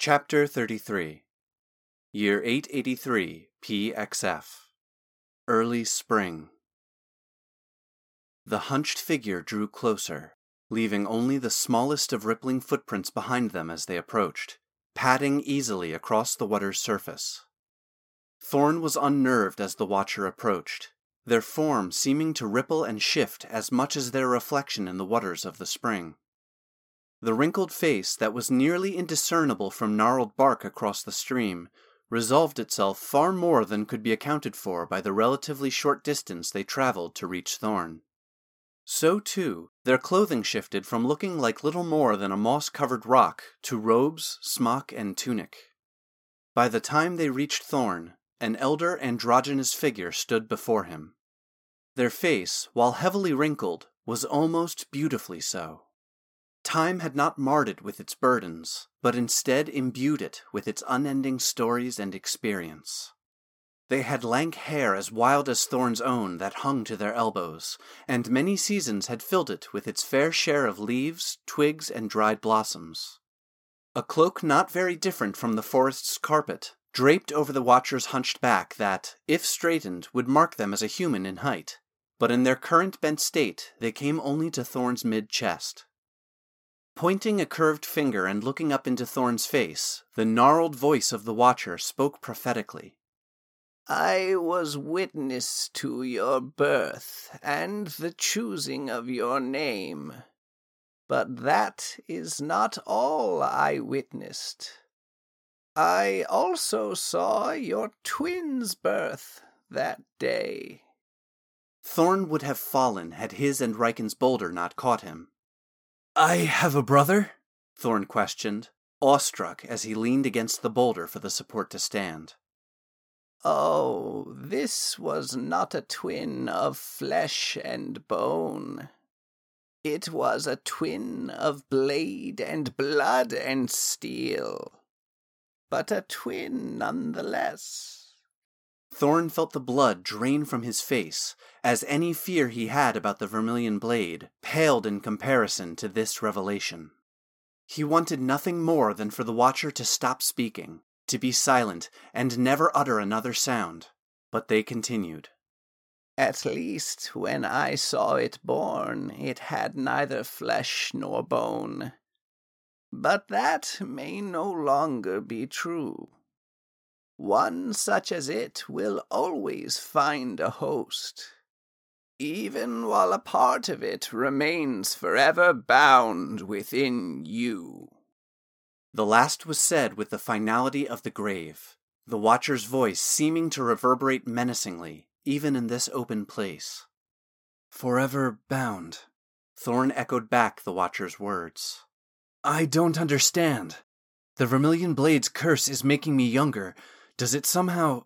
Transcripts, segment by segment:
Chapter 33 Year 883 PXF Early Spring The hunched figure drew closer, leaving only the smallest of rippling footprints behind them as they approached, padding easily across the water's surface. Thorn was unnerved as the watcher approached, their form seeming to ripple and shift as much as their reflection in the waters of the spring. The wrinkled face that was nearly indiscernible from gnarled bark across the stream resolved itself far more than could be accounted for by the relatively short distance they traveled to reach Thorn. So, too, their clothing shifted from looking like little more than a moss covered rock to robes, smock, and tunic. By the time they reached Thorn, an elder androgynous figure stood before him. Their face, while heavily wrinkled, was almost beautifully so. Time had not marred it with its burdens, but instead imbued it with its unending stories and experience. They had lank hair as wild as Thorn's own that hung to their elbows, and many seasons had filled it with its fair share of leaves, twigs, and dried blossoms. A cloak not very different from the forest's carpet draped over the watcher's hunched back that, if straightened, would mark them as a human in height, but in their current bent state they came only to Thorn's mid chest. Pointing a curved finger and looking up into Thorn's face, the gnarled voice of the Watcher spoke prophetically. I was witness to your birth and the choosing of your name. But that is not all I witnessed. I also saw your twin's birth that day. Thorn would have fallen had his and Riken's boulder not caught him. I have a brother? Thorn questioned, awestruck as he leaned against the boulder for the support to stand. Oh, this was not a twin of flesh and bone. It was a twin of blade and blood and steel, but a twin nonetheless. Thorn felt the blood drain from his face, as any fear he had about the vermilion blade paled in comparison to this revelation. He wanted nothing more than for the Watcher to stop speaking, to be silent, and never utter another sound. But they continued. At least, when I saw it born, it had neither flesh nor bone. But that may no longer be true. One such as it will always find a host, even while a part of it remains forever bound within you. The last was said with the finality of the grave, the Watcher's voice seeming to reverberate menacingly, even in this open place. Forever bound, Thorn echoed back the Watcher's words. I don't understand. The Vermilion Blade's curse is making me younger, does it somehow.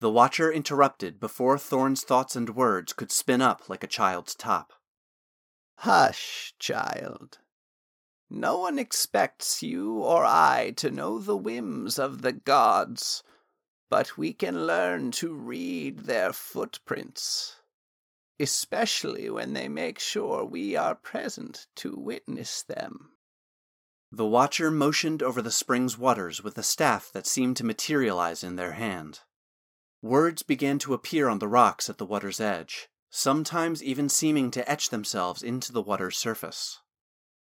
The Watcher interrupted before Thorn's thoughts and words could spin up like a child's top. Hush, child. No one expects you or I to know the whims of the gods, but we can learn to read their footprints, especially when they make sure we are present to witness them. The Watcher motioned over the spring's waters with a staff that seemed to materialize in their hand. Words began to appear on the rocks at the water's edge, sometimes even seeming to etch themselves into the water's surface.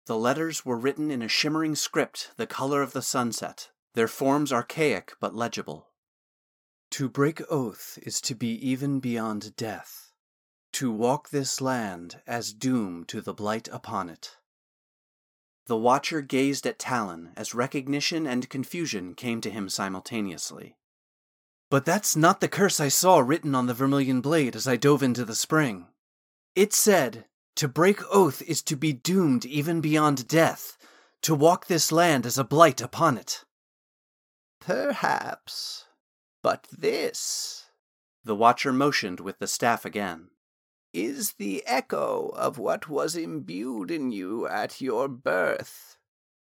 The letters were written in a shimmering script the color of the sunset, their forms archaic but legible. To break oath is to be even beyond death, to walk this land as doom to the blight upon it. The Watcher gazed at Talon as recognition and confusion came to him simultaneously. But that's not the curse I saw written on the vermilion blade as I dove into the spring. It said, To break oath is to be doomed even beyond death, to walk this land as a blight upon it. Perhaps. But this. The Watcher motioned with the staff again is the echo of what was imbued in you at your birth,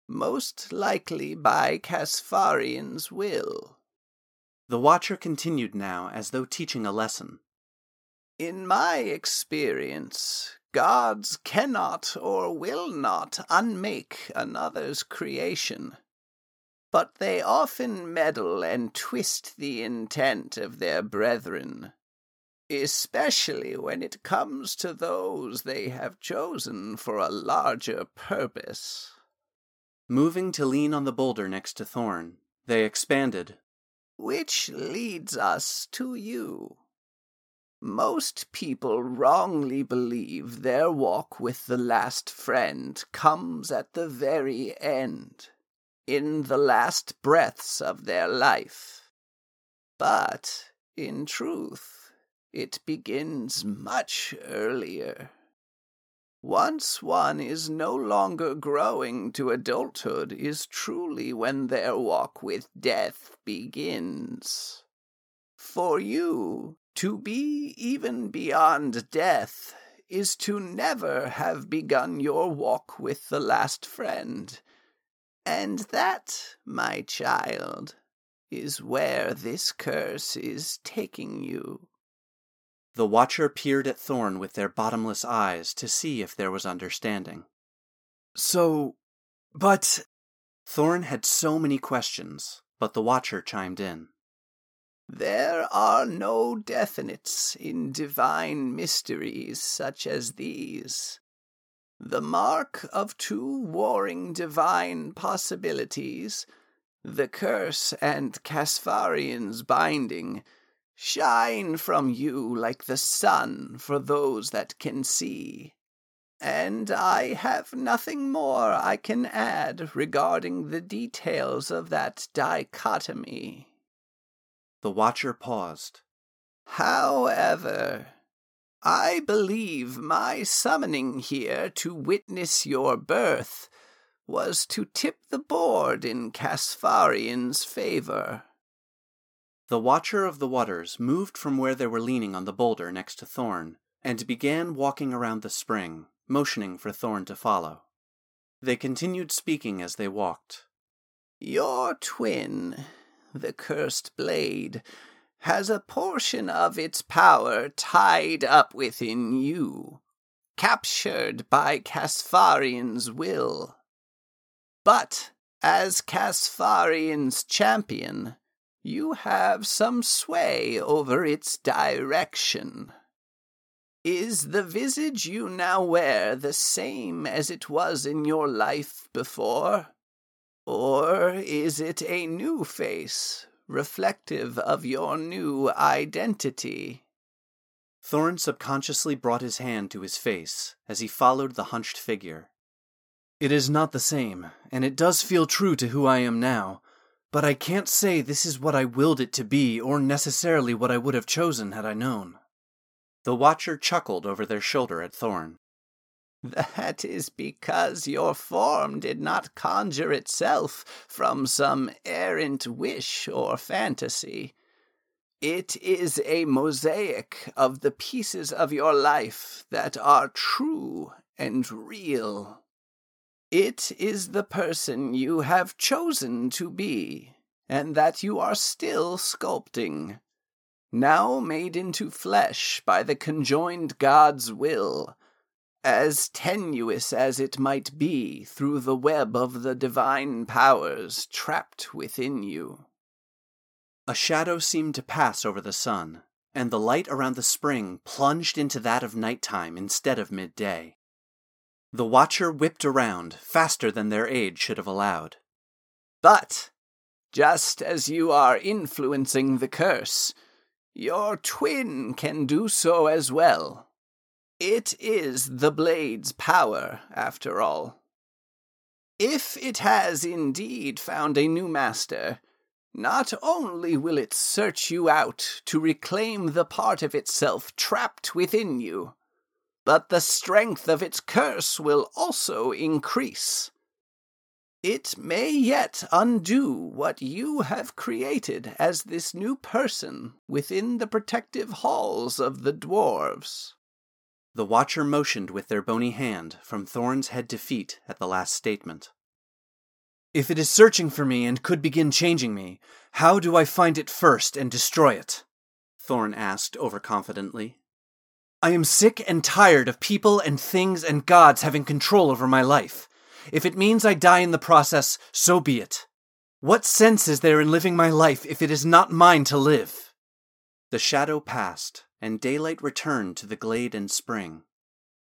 most likely by Caspharion's will. The Watcher continued now as though teaching a lesson. In my experience, gods cannot or will not unmake another's creation. but they often meddle and twist the intent of their brethren, especially when it comes to those they have chosen for a larger purpose. Moving to lean on the boulder next to Thorn, they expanded. Which leads us to you. Most people wrongly believe their walk with the last friend comes at the very end, in the last breaths of their life. But, in truth, it begins much earlier. Once one is no longer growing to adulthood is truly when their walk with death begins. For you, to be even beyond death is to never have begun your walk with the last friend. And that, my child, is where this curse is taking you. The Watcher peered at Thorn with their bottomless eyes to see if there was understanding. So, but. Thorn had so many questions, but the Watcher chimed in. There are no definites in divine mysteries such as these. The mark of two warring divine possibilities, the curse and Casfarian's binding, shine from you like the sun for those that can see. And I have nothing more I can add regarding the details of that dichotomy. The watcher paused. However, I believe my summoning here to witness your birth was to tip the board in Casfarian's favor. The Watcher of the Waters moved from where they were leaning on the boulder next to Thorn and began walking around the spring, motioning for Thorn to follow. They continued speaking as they walked. Your twin the cursed blade, has a portion of its power tied up within you, captured by Casfarian's will. But as Casfarian's champion, you have some sway over its direction. Is the visage you now wear the same as it was in your life before? Or is it a new face, reflective of your new identity? Thorn subconsciously brought his hand to his face as he followed the hunched figure. It is not the same, and it does feel true to who I am now, but I can't say this is what I willed it to be or necessarily what I would have chosen had I known. The Watcher chuckled over their shoulder at Thorn. That is because your form did not conjure itself from some errant wish or fantasy. It is a mosaic of the pieces of your life that are true and real. It is the person you have chosen to be, and that you are still sculpting. Now made into flesh by the conjoined God's will as tenuous as it might be through the web of the divine powers trapped within you. A shadow seemed to pass over the sun, and the light around the spring plunged into that of night time instead of midday. The watcher whipped around faster than their age should have allowed. But, just as you are influencing the curse, your twin can do so as well. It is the blade's power, after all. If it has indeed found a new master, not only will it search you out to reclaim the part of itself trapped within you, but the strength of its curse will also increase. It may yet undo what you have created as this new person within the protective halls of the dwarves. The Watcher motioned with their bony hand from Thorn's head to feet at the last statement. If it is searching for me and could begin changing me, how do I find it first and destroy it? Thorn asked overconfidently. I am sick and tired of people and things and gods having control over my life. If it means I die in the process, so be it. What sense is there in living my life if it is not mine to live? The shadow passed, and daylight returned to the glade and spring.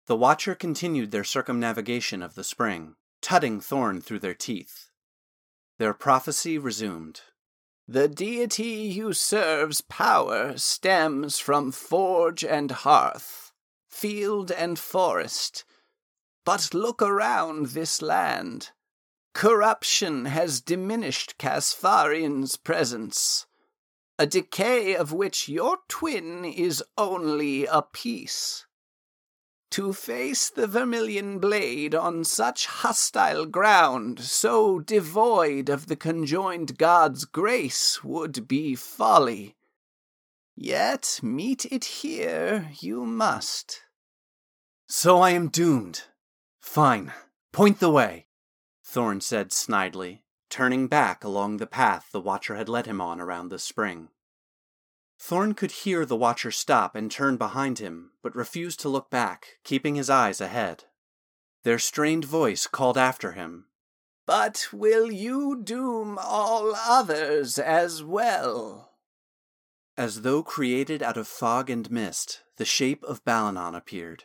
The Watcher continued their circumnavigation of the spring, tutting Thorn through their teeth. Their prophecy resumed. The deity serve's power stems from forge and hearth, field and forest. But look around this land. Corruption has diminished Casfarian's presence, a decay of which your twin is only a piece. To face the Vermilion Blade on such hostile ground, so devoid of the conjoined God's grace, would be folly. Yet meet it here you must. So I am doomed. Fine. Point the way. Thorn said snidely, turning back along the path the Watcher had led him on around the spring. Thorn could hear the Watcher stop and turn behind him, but refused to look back, keeping his eyes ahead. Their strained voice called after him. But will you doom all others as well? As though created out of fog and mist, the shape of Balanon appeared.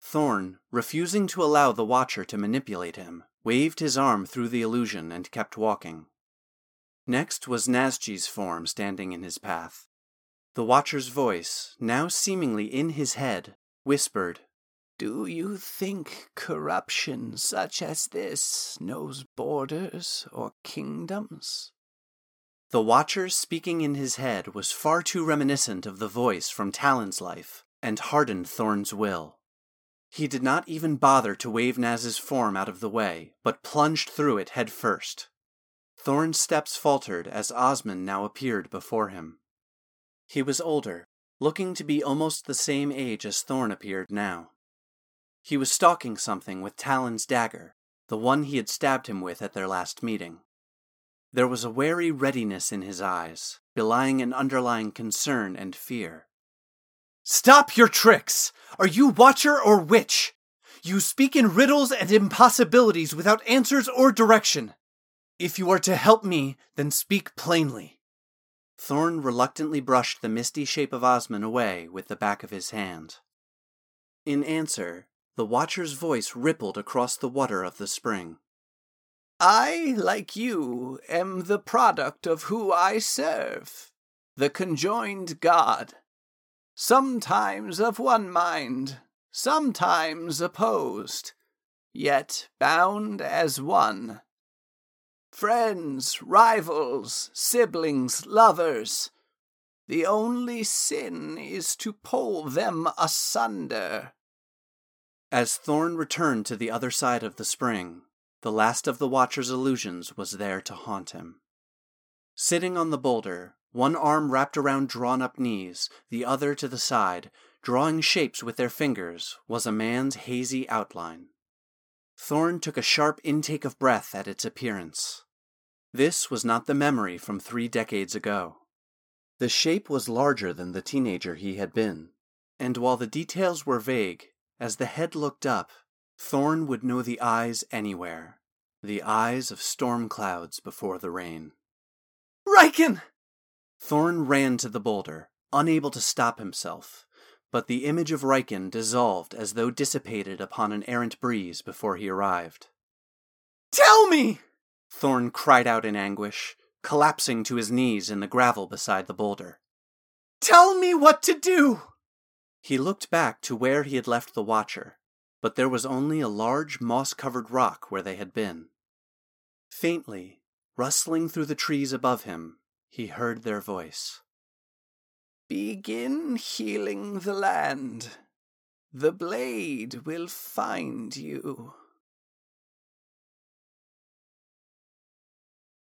Thorn, refusing to allow the Watcher to manipulate him, waved his arm through the illusion and kept walking. Next was Nasji's form standing in his path. The Watcher's voice, now seemingly in his head, whispered, Do you think corruption such as this knows borders or kingdoms? The Watcher speaking in his head was far too reminiscent of the voice from Talon's life, and hardened Thorn's will. He did not even bother to wave Naz's form out of the way, but plunged through it head first. Thorn's steps faltered as Osmond now appeared before him. He was older, looking to be almost the same age as Thorn appeared now. He was stalking something with Talon's dagger, the one he had stabbed him with at their last meeting. There was a wary readiness in his eyes, belying an underlying concern and fear. Stop your tricks! Are you watcher or witch? You speak in riddles and impossibilities without answers or direction. If you are to help me, then speak plainly. Thorn reluctantly brushed the misty shape of Osmond away with the back of his hand. In answer, the Watcher's voice rippled across the water of the spring. I, like you, am the product of who I serve, the conjoined God sometimes of one mind, sometimes opposed, yet bound as one. Friends, rivals, siblings, lovers, the only sin is to pull them asunder. As Thorn returned to the other side of the spring, the last of the Watcher's illusions was there to haunt him. Sitting on the boulder, one arm wrapped around drawn up knees, the other to the side, drawing shapes with their fingers, was a man's hazy outline. Thorn took a sharp intake of breath at its appearance. This was not the memory from three decades ago. The shape was larger than the teenager he had been, and while the details were vague, as the head looked up, Thorn would know the eyes anywhere, the eyes of storm clouds before the rain. Riken! Thorn ran to the boulder, unable to stop himself, but the image of Riken dissolved as though dissipated upon an errant breeze before he arrived. Tell me! Thorn cried out in anguish, collapsing to his knees in the gravel beside the boulder. Tell me what to do! He looked back to where he had left the Watcher, but there was only a large moss covered rock where they had been. Faintly, rustling through the trees above him, he heard their voice. Begin healing the land. The blade will find you.